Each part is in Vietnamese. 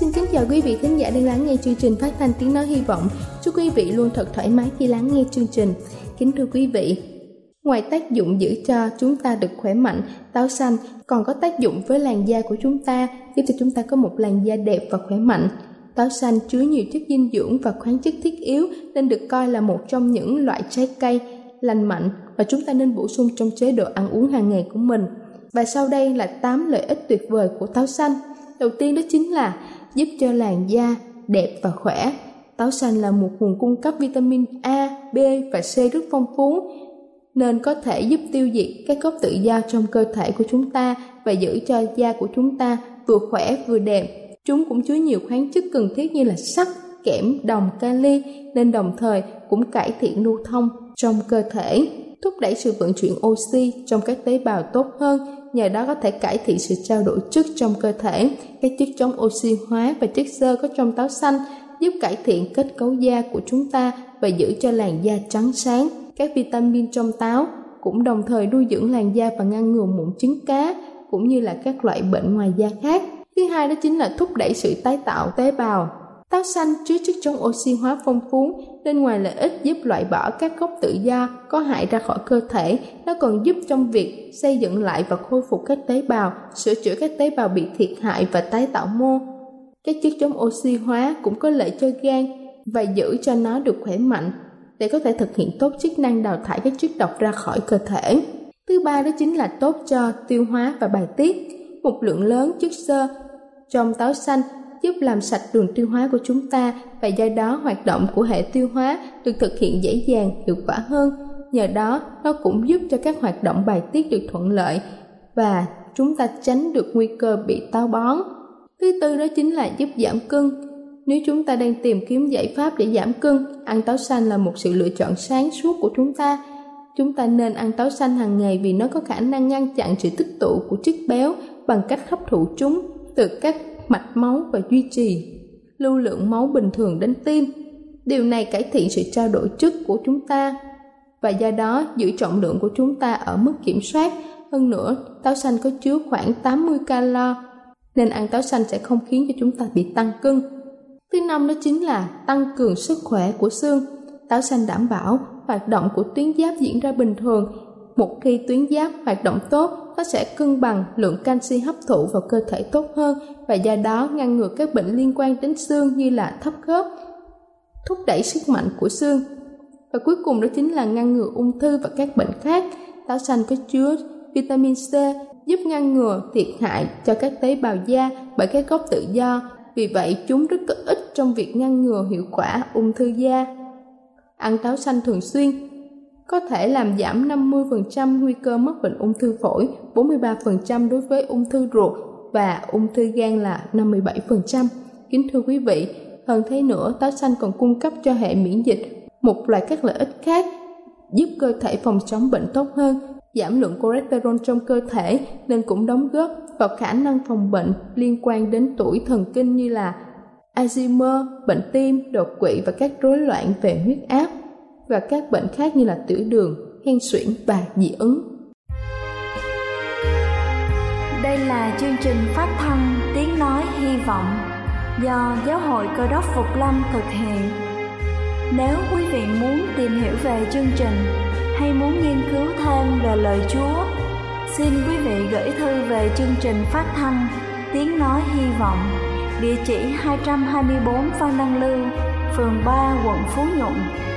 Xin kính chào quý vị khán giả đang lắng nghe chương trình phát thanh tiếng nói hy vọng. Chúc quý vị luôn thật thoải mái khi lắng nghe chương trình. Kính thưa quý vị, ngoài tác dụng giữ cho chúng ta được khỏe mạnh, táo xanh còn có tác dụng với làn da của chúng ta, giúp cho chúng ta có một làn da đẹp và khỏe mạnh. Táo xanh chứa nhiều chất dinh dưỡng và khoáng chất thiết yếu nên được coi là một trong những loại trái cây lành mạnh và chúng ta nên bổ sung trong chế độ ăn uống hàng ngày của mình. Và sau đây là 8 lợi ích tuyệt vời của táo xanh. Đầu tiên đó chính là giúp cho làn da đẹp và khỏe. Táo xanh là một nguồn cung cấp vitamin A, B và C rất phong phú, nên có thể giúp tiêu diệt các gốc tự do trong cơ thể của chúng ta và giữ cho da của chúng ta vừa khỏe vừa đẹp. Chúng cũng chứa nhiều khoáng chất cần thiết như là sắt, kẽm, đồng, kali nên đồng thời cũng cải thiện lưu thông trong cơ thể, thúc đẩy sự vận chuyển oxy trong các tế bào tốt hơn, nhờ đó có thể cải thiện sự trao đổi chất trong cơ thể. Các chất chống oxy hóa và chất xơ có trong táo xanh giúp cải thiện kết cấu da của chúng ta và giữ cho làn da trắng sáng. Các vitamin trong táo cũng đồng thời nuôi dưỡng làn da và ngăn ngừa mụn trứng cá, cũng như là các loại bệnh ngoài da khác. Thứ hai đó chính là thúc đẩy sự tái tạo tế bào. Táo xanh chứa chất chống oxy hóa phong phú nên ngoài lợi ích giúp loại bỏ các gốc tự do có hại ra khỏi cơ thể, nó còn giúp trong việc xây dựng lại và khôi phục các tế bào, sửa chữa các tế bào bị thiệt hại và tái tạo mô. Các chất chống oxy hóa cũng có lợi cho gan và giữ cho nó được khỏe mạnh để có thể thực hiện tốt chức năng đào thải các chất độc ra khỏi cơ thể. Thứ ba đó chính là tốt cho tiêu hóa và bài tiết. Một lượng lớn chất xơ trong táo xanh giúp làm sạch đường tiêu hóa của chúng ta và do đó hoạt động của hệ tiêu hóa được thực hiện dễ dàng, hiệu quả hơn. Nhờ đó, nó cũng giúp cho các hoạt động bài tiết được thuận lợi và chúng ta tránh được nguy cơ bị táo bón. Thứ tư đó chính là giúp giảm cân. Nếu chúng ta đang tìm kiếm giải pháp để giảm cân, ăn táo xanh là một sự lựa chọn sáng suốt của chúng ta. Chúng ta nên ăn táo xanh hàng ngày vì nó có khả năng ngăn chặn sự tích tụ của chất béo bằng cách hấp thụ chúng từ các mạch máu và duy trì lưu lượng máu bình thường đến tim. Điều này cải thiện sự trao đổi chất của chúng ta và do đó giữ trọng lượng của chúng ta ở mức kiểm soát. Hơn nữa, táo xanh có chứa khoảng 80 calo nên ăn táo xanh sẽ không khiến cho chúng ta bị tăng cân. Thứ năm đó chính là tăng cường sức khỏe của xương. Táo xanh đảm bảo hoạt động của tuyến giáp diễn ra bình thường. Một khi tuyến giáp hoạt động tốt, nó sẽ cân bằng lượng canxi hấp thụ vào cơ thể tốt hơn và do đó ngăn ngừa các bệnh liên quan đến xương như là thấp khớp, thúc đẩy sức mạnh của xương. Và cuối cùng đó chính là ngăn ngừa ung thư và các bệnh khác. Táo xanh có chứa vitamin C giúp ngăn ngừa thiệt hại cho các tế bào da bởi các gốc tự do. Vì vậy, chúng rất có ích trong việc ngăn ngừa hiệu quả ung thư da. Ăn táo xanh thường xuyên có thể làm giảm 50% nguy cơ mắc bệnh ung thư phổi, 43% đối với ung thư ruột và ung thư gan là 57%. Kính thưa quý vị, Hơn thế nữa, táo xanh còn cung cấp cho hệ miễn dịch một loạt các lợi ích khác giúp cơ thể phòng chống bệnh tốt hơn, giảm lượng cholesterol trong cơ thể nên cũng đóng góp vào khả năng phòng bệnh liên quan đến tuổi thần kinh như là Alzheimer, bệnh tim, đột quỵ và các rối loạn về huyết áp và các bệnh khác như là tiểu đường, hen suyễn và dị ứng. Đây là chương trình phát thanh Tiếng Nói Hy Vọng do Giáo hội Cơ đốc Phục Lâm thực hiện. Nếu quý vị muốn tìm hiểu về chương trình hay muốn nghiên cứu thêm về lời Chúa, xin quý vị gửi thư về chương trình phát thanh Tiếng Nói Hy Vọng, địa chỉ 224 Phan Đăng Lưu, phường 3, quận Phú Nhuận,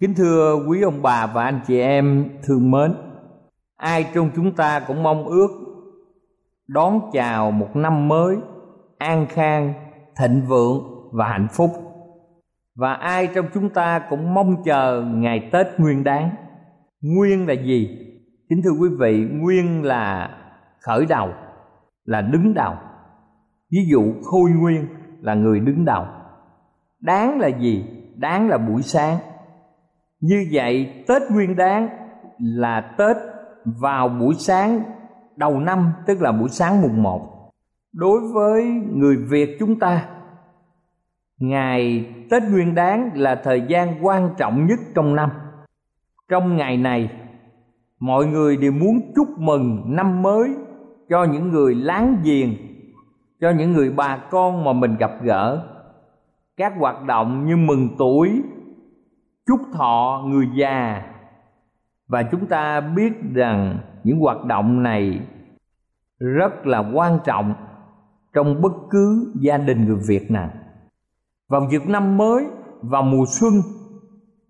Kính thưa quý ông bà và anh chị em thương mến, ai trong chúng ta cũng mong ước đón chào một năm mới an khang, thịnh vượng và hạnh phúc. Và ai trong chúng ta cũng mong chờ ngày Tết Nguyên đáng. Nguyên là gì? Kính thưa quý vị, nguyên là khởi đầu, là đứng đầu. Ví dụ Khôi Nguyên là người đứng đầu. Đáng là gì? Đáng là buổi sáng như vậy, Tết Nguyên Đán là Tết vào buổi sáng đầu năm, tức là buổi sáng mùng một. Đối với người Việt chúng ta, Ngày Tết Nguyên Đán là thời gian quan trọng nhất trong năm. Trong ngày này, mọi người đều muốn chúc mừng năm mới cho những người láng giềng, cho những người bà con mà mình gặp gỡ. Các hoạt động như mừng tuổi chúc thọ người già và chúng ta biết rằng những hoạt động này rất là quan trọng trong bất cứ gia đình người Việt nào. Vào dịp năm mới, vào mùa xuân,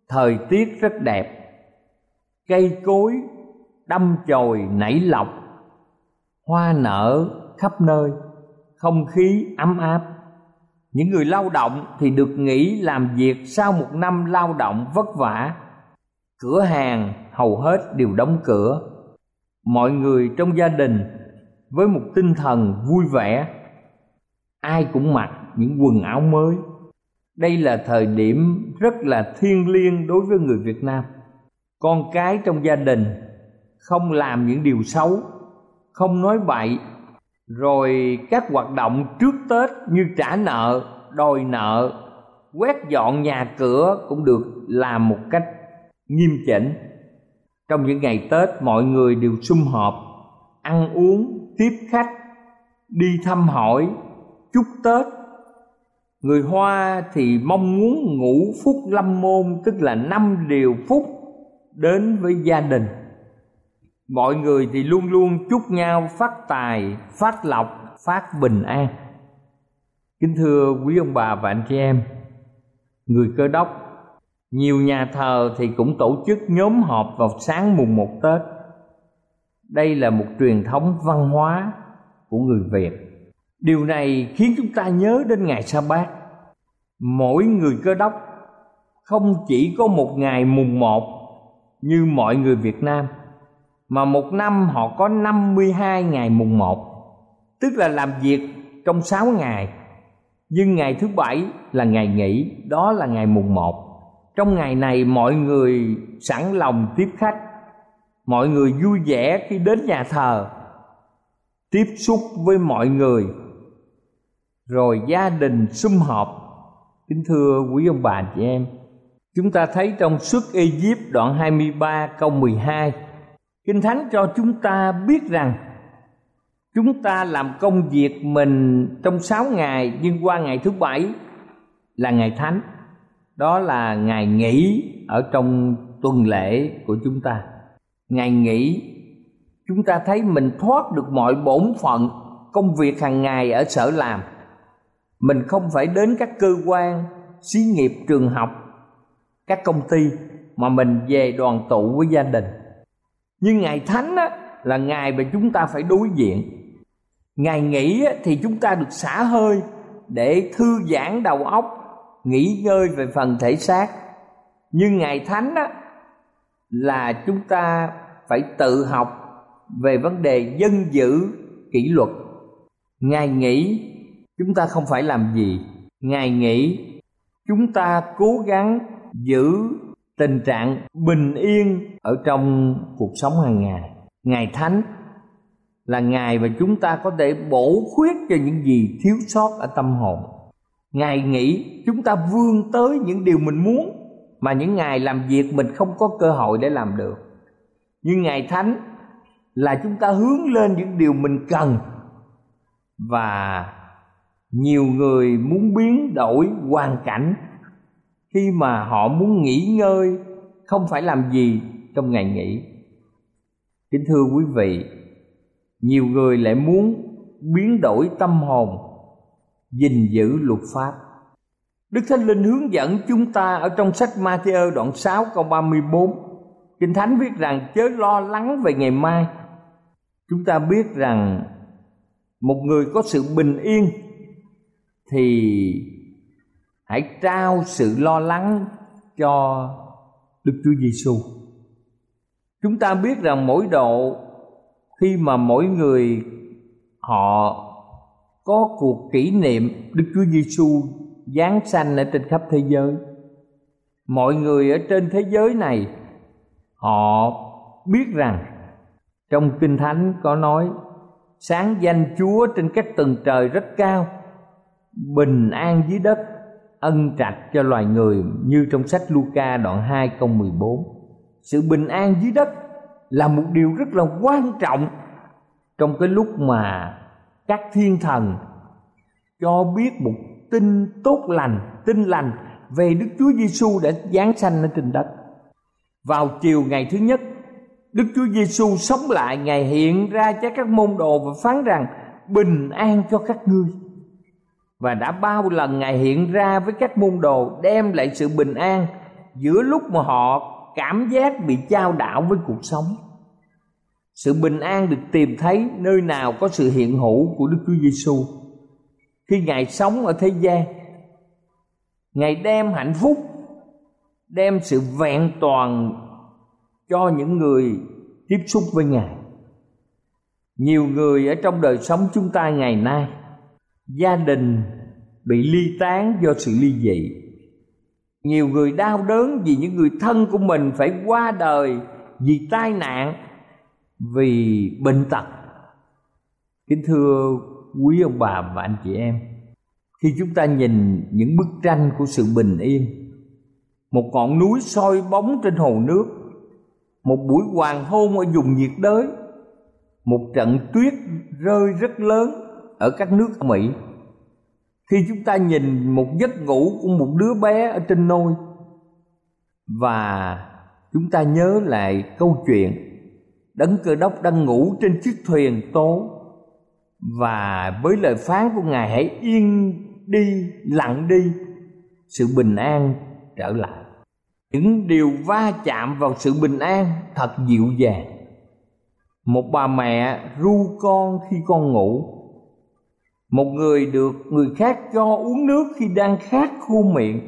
thời tiết rất đẹp, cây cối đâm chồi nảy lọc, hoa nở khắp nơi, không khí ấm áp. Những người lao động thì được nghỉ làm việc sau một năm lao động vất vả. Cửa hàng hầu hết đều đóng cửa. Mọi người trong gia đình với một tinh thần vui vẻ ai cũng mặc những quần áo mới đây là thời điểm rất là thiêng liêng đối với người việt nam con cái trong gia đình không làm những điều xấu, không nói bậy rồi các hoạt động trước tết như trả nợ, đòi nợ, quét dọn nhà cửa cũng được làm một cách nghiêm chỉnh. Trong những ngày tết, mọi người đều sum họp, ăn uống, tiếp khách, đi thăm hỏi, chúc tết. Người hoa thì mong muốn ngũ phúc lâm môn, tức là năm điều phúc đến với gia đình mọi người thì luôn luôn chúc nhau phát tài, phát lộc, phát bình an. Kính thưa quý ông bà và anh chị em, người cơ đốc, nhiều nhà thờ thì cũng tổ chức nhóm họp vào sáng mùng một tết. Đây là một truyền thống văn hóa của người việt. Điều này khiến chúng ta nhớ đến ngày sa bát. Mỗi người cơ đốc không chỉ có một ngày mùng một như mọi người Việt Nam mà một năm họ có 52 ngày mùng một, tức là làm việc trong 6 ngày. Nhưng ngày thứ bảy là ngày nghỉ, đó là ngày mùng một. Trong ngày này mọi người sẵn lòng tiếp khách. Mọi người vui vẻ khi đến nhà thờ, tiếp xúc với mọi người. Rồi gia đình sum họp. Kính thưa quý ông bà, chị em, chúng ta thấy trong xuất Ai-Cập đoạn 23 câu 12 Kinh Thánh cho chúng ta biết rằng chúng ta làm công việc mình trong 6 ngày, nhưng qua ngày thứ bảy là ngày thánh. Đó là ngày nghỉ ở trong tuần lễ của chúng ta. Ngày nghỉ, chúng ta thấy mình thoát được mọi bổn phận, công việc hàng ngày ở sở làm. Mình không phải đến các cơ quan, xí nghiệp, trường học, các công ty mà mình về đoàn tụ với gia đình nhưng ngày thánh á, là ngày mà chúng ta phải đối diện. Ngày nghỉ á, thì chúng ta được xả hơi để thư giãn đầu óc nghỉ ngơi về phần thể xác. Nhưng ngày thánh á, là chúng ta phải tự học về vấn đề dân giữ kỷ luật. Ngày nghỉ chúng ta không phải làm gì. Ngày nghỉ chúng ta cố gắng giữ tình trạng bình yên ở trong cuộc sống hàng ngày. Ngày thánh là ngày mà chúng ta có thể bổ khuyết cho những gì thiếu sót ở tâm hồn. Ngày nghỉ, chúng ta vươn tới những điều mình muốn, mà những ngày làm việc mình không có cơ hội để làm được. Nhưng ngày thánh là chúng ta hướng lên những điều mình cần, và nhiều người muốn biến đổi hoàn cảnh khi mà họ muốn nghỉ ngơi, không phải làm gì trong ngày nghỉ. Kính thưa quý vị, nhiều người lại muốn biến đổi tâm hồn, gìn giữ luật pháp. Đức Thánh Linh hướng dẫn chúng ta ở trong sách Matthew đoạn 6 câu 34 Kinh Thánh viết rằng chớ lo lắng về ngày mai. Chúng ta biết rằng một người có sự bình yên thì hãy trao sự lo lắng cho Đức Chúa Giêsu. Chúng ta biết rằng mỗi độ, khi mà mỗi người họ có cuộc kỷ niệm Đức Chúa Giêsu giáng sanh ở trên khắp thế giới. Mọi người ở trên thế giới này, họ biết rằng trong Kinh Thánh có nói, sáng danh Chúa trên các tầng trời rất cao, bình an dưới đất ân trạch cho loài người như trong sách Luca đoạn 2 câu 14 sự bình an dưới đất là một điều rất là quan trọng trong cái lúc mà các thiên thần cho biết một tin tốt lành, tin lành về Đức Chúa Giêsu đã giáng sanh ở trên đất. Vào chiều ngày thứ nhất, Đức Chúa Giêsu sống lại, Ngài hiện ra cho các môn đồ và phán rằng bình an cho các ngươi. Và đã bao lần Ngài hiện ra với các môn đồ đem lại sự bình an giữa lúc mà họ cảm giác bị trao đảo với cuộc sống. Sự bình an được tìm thấy nơi nào có sự hiện hữu của Đức Chúa Giêsu. Khi Ngài sống ở thế gian, Ngài đem hạnh phúc, đem sự vẹn toàn cho những người tiếp xúc với Ngài. Nhiều người ở trong đời sống chúng ta ngày nay, gia đình bị ly tán do sự ly dị. Nhiều người đau đớn vì những người thân của mình phải qua đời vì tai nạn, vì bệnh tật. Kính thưa quý ông bà và anh chị em, khi chúng ta nhìn những bức tranh của sự bình yên, một ngọn núi soi bóng trên hồ nước một buổi hoàng hôn ở vùng nhiệt đới một trận tuyết rơi rất lớn ở các nước mỹ. Khi chúng ta nhìn một giấc ngủ của một đứa bé ở trên nôi, và chúng ta nhớ lại câu chuyện đấng cơ đốc đang ngủ trên chiếc thuyền tố, và với lời phán của ngài, hãy yên đi, lặng đi, sự bình an trở lại. Những điều va chạm vào sự bình an thật dịu dàng. Một bà mẹ ru con khi con ngủ một người được người khác cho uống nước khi đang khát khô miệng.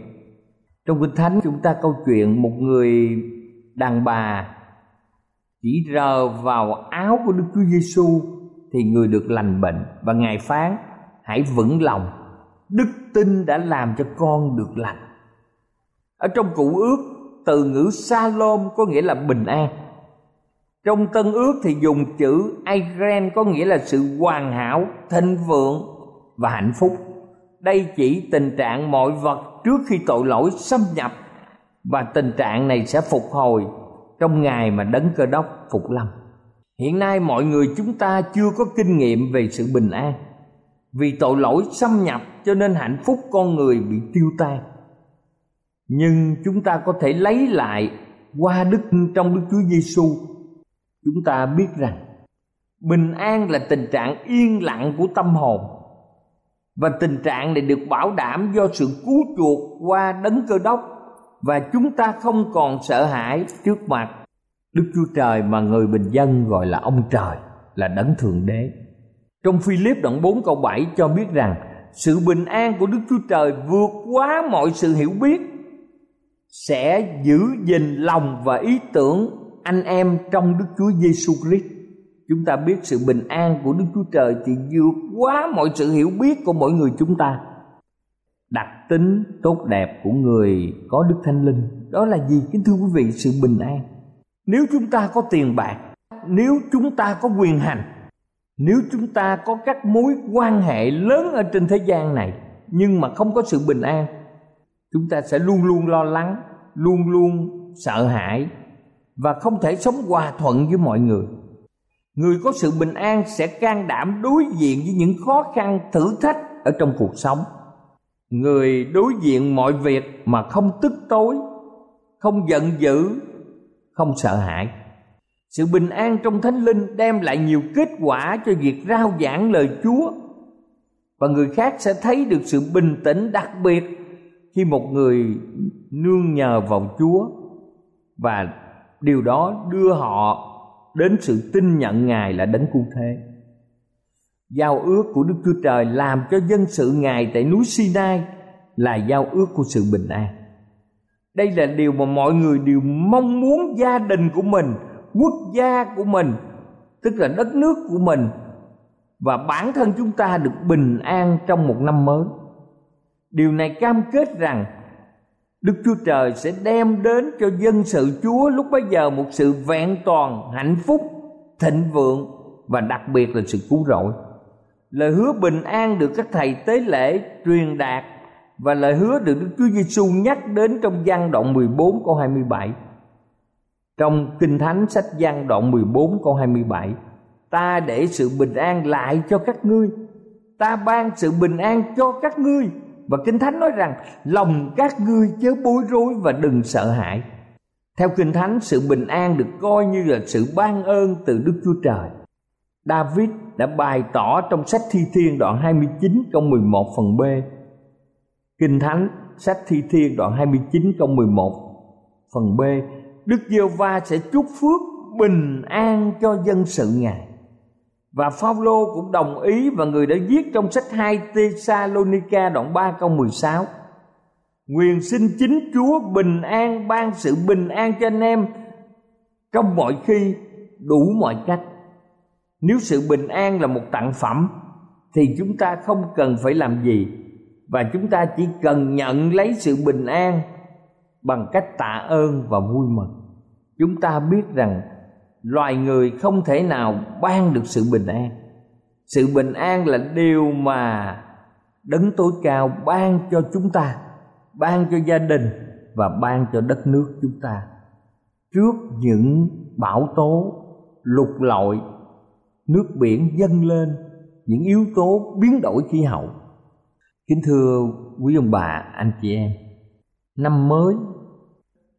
Trong kinh thánh chúng ta câu chuyện một người đàn bà chỉ rờ vào áo của Đức Chúa Giêsu thì người được lành bệnh và ngài phán, hãy vững lòng, đức tin đã làm cho con được lành. Ở trong cụ ước, từ ngữ Salom có nghĩa là bình an. Trong tân ước thì dùng chữ Airen có nghĩa là sự hoàn hảo, thịnh vượng và hạnh phúc. Đây chỉ tình trạng mọi vật trước khi tội lỗi xâm nhập và tình trạng này sẽ phục hồi trong ngày mà đấng cơ đốc phục lâm. Hiện nay mọi người chúng ta chưa có kinh nghiệm về sự bình an. Vì tội lỗi xâm nhập cho nên hạnh phúc con người bị tiêu tan. Nhưng chúng ta có thể lấy lại qua đức trong Đức Chúa Giêsu. Chúng ta biết rằng bình an là tình trạng yên lặng của tâm hồn và tình trạng này được bảo đảm do sự cứu chuộc qua đấng cơ đốc và chúng ta không còn sợ hãi trước mặt Đức Chúa Trời mà người bình dân gọi là ông trời, là đấng thượng đế. Trong Philip đoạn 4 câu 7 cho biết rằng, sự bình an của Đức Chúa Trời vượt quá mọi sự hiểu biết, sẽ giữ gìn lòng và ý tưởng anh em trong Đức Chúa Giêsu Christ. Chúng ta biết sự bình an của Đức Chúa Trời thì vượt quá mọi sự hiểu biết của mỗi người chúng ta. Đặc tính tốt đẹp của người có Đức Thánh Linh đó là gì kính thưa quý vị sự bình an. Nếu chúng ta có tiền bạc, nếu chúng ta có quyền hành, nếu chúng ta có các mối quan hệ lớn ở trên thế gian này nhưng mà không có sự bình an chúng ta sẽ luôn luôn lo lắng luôn luôn sợ hãi và không thể sống hòa thuận với mọi người người có sự bình an sẽ can đảm đối diện với những khó khăn, thử thách ở trong cuộc sống. Người đối diện mọi việc mà không tức tối, không giận dữ, không sợ hãi. Sự bình an trong thánh linh đem lại nhiều kết quả cho việc rao giảng lời chúa. Và người khác sẽ thấy được sự bình tĩnh đặc biệt khi một người nương nhờ vào Chúa. Và điều đó đưa họ đến sự tin nhận Ngài là đấng cứu thế. Giao ước của Đức Chúa Trời làm cho dân sự Ngài tại núi Sinai là giao ước của sự bình an. Đây là điều mà mọi người đều mong muốn gia đình của mình, quốc gia của mình, tức là đất nước của mình và bản thân chúng ta được bình an trong một năm mới điều này cam kết rằng đức chúa trời sẽ đem đến cho dân sự chúa lúc bấy giờ một sự vẹn toàn, hạnh phúc, thịnh vượng và đặc biệt là sự cứu rỗi lời hứa bình an được các thầy tế lễ truyền đạt và lời hứa được Đức Chúa Giêsu nhắc đến trong gian đoạn 14 câu 27. Trong Kinh Thánh sách Giăng đoạn 14 câu 27 Ta để sự bình an lại cho các ngươi, Ta ban sự bình an cho các ngươi và Kinh Thánh nói rằng, Lòng các ngươi chớ bối rối và đừng sợ hãi. Theo Kinh Thánh, sự bình an được coi như là sự ban ơn từ Đức Chúa Trời. David đã bày tỏ trong sách Thi Thiên đoạn 29 câu 11 phần B. Kinh Thánh, sách Thi Thiên đoạn 29 câu 11 phần B. Đức giê va sẽ chúc phước bình an cho dân sự Ngài và Phaolô cũng đồng ý và người đã viết trong sách 2 Thessalonica đoạn 3 câu 16 Nguyện xin chính Chúa bình an ban sự bình an cho anh em trong mọi khi, đủ mọi cách. Nếu sự bình an là một tặng phẩm, thì chúng ta không cần phải làm gì. Và chúng ta chỉ cần nhận lấy sự bình an bằng cách tạ ơn và vui mừng. Chúng ta biết rằng loài người không thể nào ban được sự bình an. Sự bình an là điều mà đấng tối cao ban cho chúng ta, ban cho gia đình và ban cho đất nước chúng ta. Trước những bão tố, lục lội nước biển dâng lên, những yếu tố biến đổi khí hậu. Kính thưa quý ông bà, anh chị em, năm mới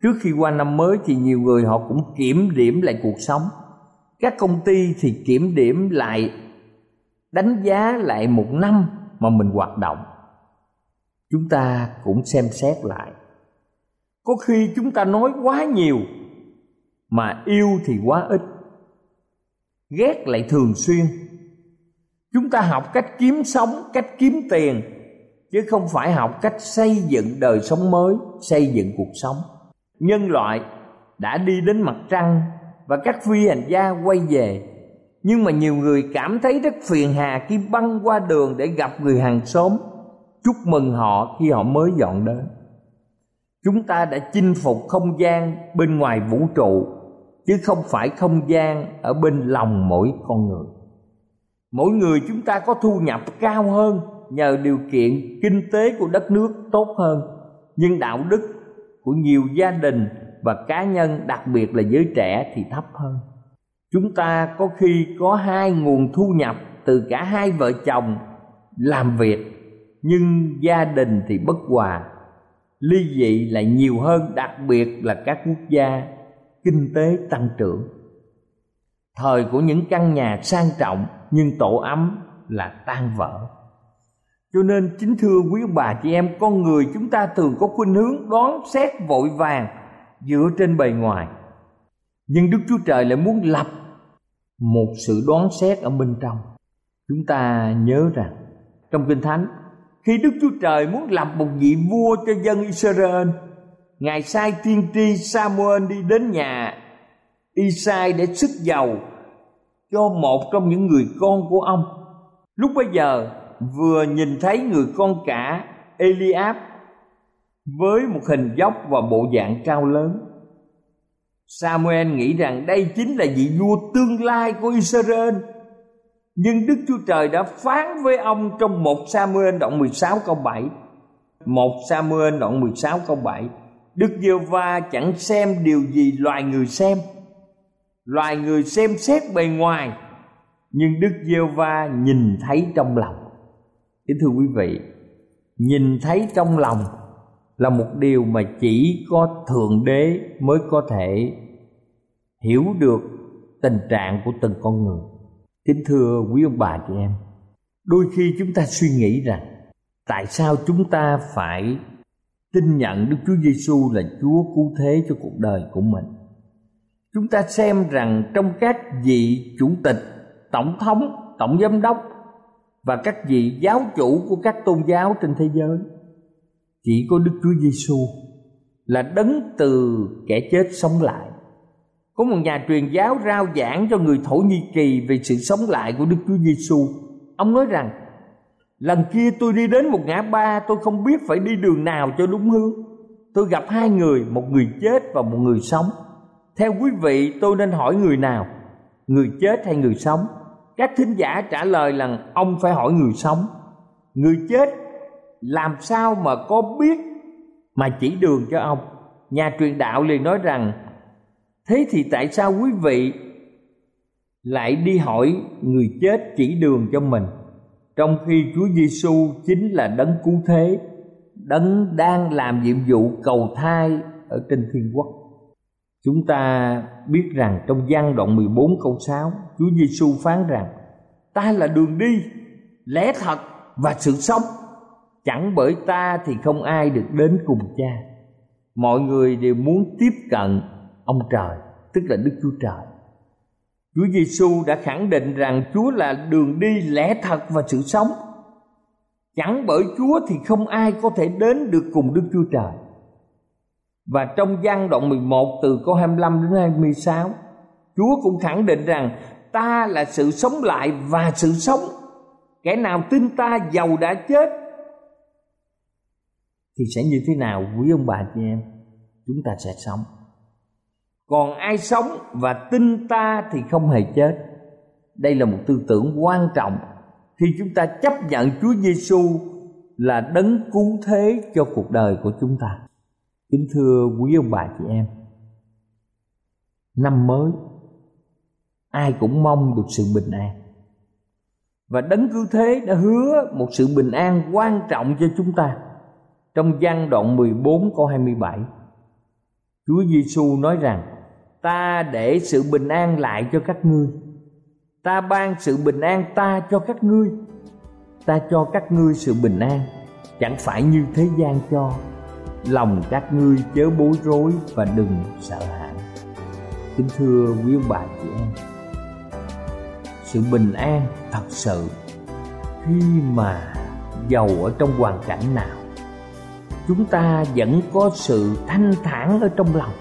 trước khi qua năm mới thì nhiều người họ cũng kiểm điểm lại cuộc sống. Các công ty thì kiểm điểm lại, đánh giá lại một năm mà mình hoạt động. Chúng ta cũng xem xét lại. Có khi chúng ta nói quá nhiều mà yêu thì quá ít, ghét lại thường xuyên. Chúng ta học cách kiếm sống, cách kiếm tiền, chứ không phải học cách xây dựng đời sống mới, xây dựng cuộc sống nhân loại đã đi đến mặt trăng và các phi hành gia quay về. Nhưng mà nhiều người cảm thấy rất phiền hà khi băng qua đường để gặp người hàng xóm. Chúc mừng họ khi họ mới dọn đến. Chúng ta đã chinh phục không gian bên ngoài vũ trụ, chứ không phải không gian ở bên lòng mỗi con người. Mỗi người chúng ta có thu nhập cao hơn nhờ điều kiện kinh tế của đất nước tốt hơn. Nhưng đạo đức của nhiều gia đình và cá nhân, đặc biệt là giới trẻ thì thấp hơn. Chúng ta có khi có hai nguồn thu nhập từ cả hai vợ chồng làm việc, nhưng gia đình thì bất hòa. Ly dị lại nhiều hơn, đặc biệt là các quốc gia kinh tế tăng trưởng. Thời của những căn nhà sang trọng nhưng tổ ấm là tan vỡ cho nên chính thưa quý ông bà chị em, con người chúng ta thường có khuynh hướng đoán xét vội vàng dựa trên bề ngoài. Nhưng đức chúa trời lại muốn lập một sự đoán xét ở bên trong. Chúng ta nhớ rằng, trong kinh thánh, khi đức chúa trời muốn lập một vị vua cho dân israel, ngài sai tiên tri samuel đi đến nhà isai để sức giàu cho một trong những người con của ông. Lúc bấy giờ vừa nhìn thấy người con cả eliab với một hình dốc và bộ dạng cao lớn. Samuel nghĩ rằng đây chính là vị vua tương lai của Israel. Nhưng Đức Chúa Trời đã phán với ông trong một Samuel đoạn 16 câu 7 một Samuel đoạn 16 câu 7 Đức giê va chẳng xem điều gì loài người xem. Loài người xem xét bề ngoài, Nhưng Đức giê va nhìn thấy trong lòng. Kính thưa quý vị Nhìn thấy trong lòng là một điều mà chỉ có thượng đế mới có thể hiểu được tình trạng của từng con người kính thưa quý ông bà chị em đôi khi chúng ta suy nghĩ rằng tại sao chúng ta phải tin nhận Đức Chúa Giêsu là Chúa cứu thế cho cuộc đời của mình. Chúng ta xem rằng trong các vị chủ tịch, tổng thống, tổng giám đốc và các vị giáo chủ của các tôn giáo trên thế giới chỉ có Đức Chúa Giêsu là đấng từ kẻ chết sống lại. Có một nhà truyền giáo rao giảng cho người Thổ Nhĩ Kỳ về sự sống lại của Đức Chúa Giêsu. Ông nói rằng lần kia tôi đi đến một ngã ba tôi không biết phải đi đường nào cho đúng hướng. Tôi gặp hai người, một người chết và một người sống. Theo quý vị tôi nên hỏi người nào? Người chết hay người sống? Các thính giả trả lời rằng ông phải hỏi người sống. Người chết làm sao mà có biết mà chỉ đường cho ông nhà truyền đạo liền nói rằng thế thì tại sao quý vị lại đi hỏi người chết chỉ đường cho mình trong khi Chúa Giêsu chính là đấng cứu thế, đấng đang làm nhiệm vụ cầu thai ở trên thiên quốc. Chúng ta biết rằng trong gian đoạn 14 câu 6, Chúa Giêsu phán rằng: Ta là đường đi, lẽ thật và sự sống. Chẳng bởi ta thì không ai được đến cùng Cha. Mọi người đều muốn tiếp cận ông trời, tức là Đức Chúa Trời Chúa Giêsu đã khẳng định rằng Chúa là đường đi lẽ thật và sự sống. Chẳng bởi Chúa thì không ai có thể đến được cùng Đức Chúa Trời. Và trong văn đoạn 11 từ câu 25 đến 26, Chúa cũng khẳng định rằng ta là sự sống lại và sự sống. Kẻ nào tin ta giàu đã chết thì sẽ như thế nào quý ông bà chị em? Chúng ta sẽ sống còn ai sống và tin ta thì không hề chết đây là một tư tưởng quan trọng khi chúng ta chấp nhận Chúa Giêsu là đấng cứu thế cho cuộc đời của chúng ta. Kính thưa quý ông bà chị em, năm mới ai cũng mong được sự bình an. Và đấng cứu thế đã hứa một sự bình an quan trọng cho chúng ta. Trong gian đoạn 14 câu 27, Chúa Giêsu nói rằng ta để sự bình an lại cho các ngươi ta ban sự bình an ta cho các ngươi ta cho các ngươi sự bình an chẳng phải như thế gian cho lòng các ngươi chớ bối rối và đừng sợ hãi kính thưa quý ông bà chị em, sự bình an thật sự khi mà giàu ở trong hoàn cảnh nào, chúng ta vẫn có sự thanh thản ở trong lòng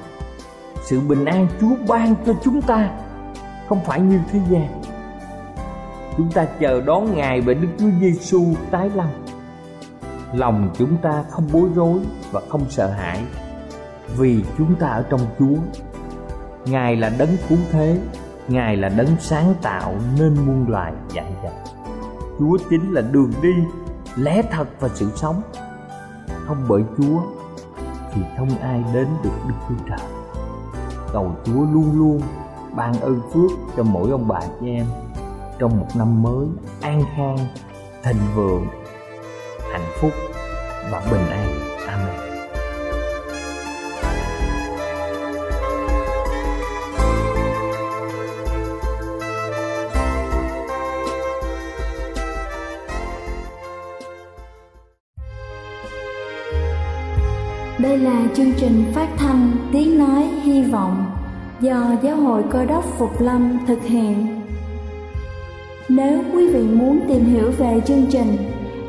sự bình an Chúa ban cho chúng ta không phải như thế gian. Chúng ta chờ đón Ngài và Đức Chúa Giêsu tái lâm. Lòng chúng ta không bối rối và không sợ hãi vì chúng ta ở trong Chúa. Ngài là đấng cứu thế, Ngài là đấng sáng tạo nên muôn loài dạy dạy. Chúa chính là đường đi, lẽ thật và sự sống. Không bởi Chúa thì không ai đến được Đức Chúa Trời cầu Chúa luôn luôn ban ơn phước cho mỗi ông bà chị em trong một năm mới an khang, thịnh vượng, hạnh phúc và bình an. Amen. Đây là chương trình phát thanh Tiếng Nói Hy Vọng do Giáo hội Cơ đốc Phục Lâm thực hiện. Nếu quý vị muốn tìm hiểu về chương trình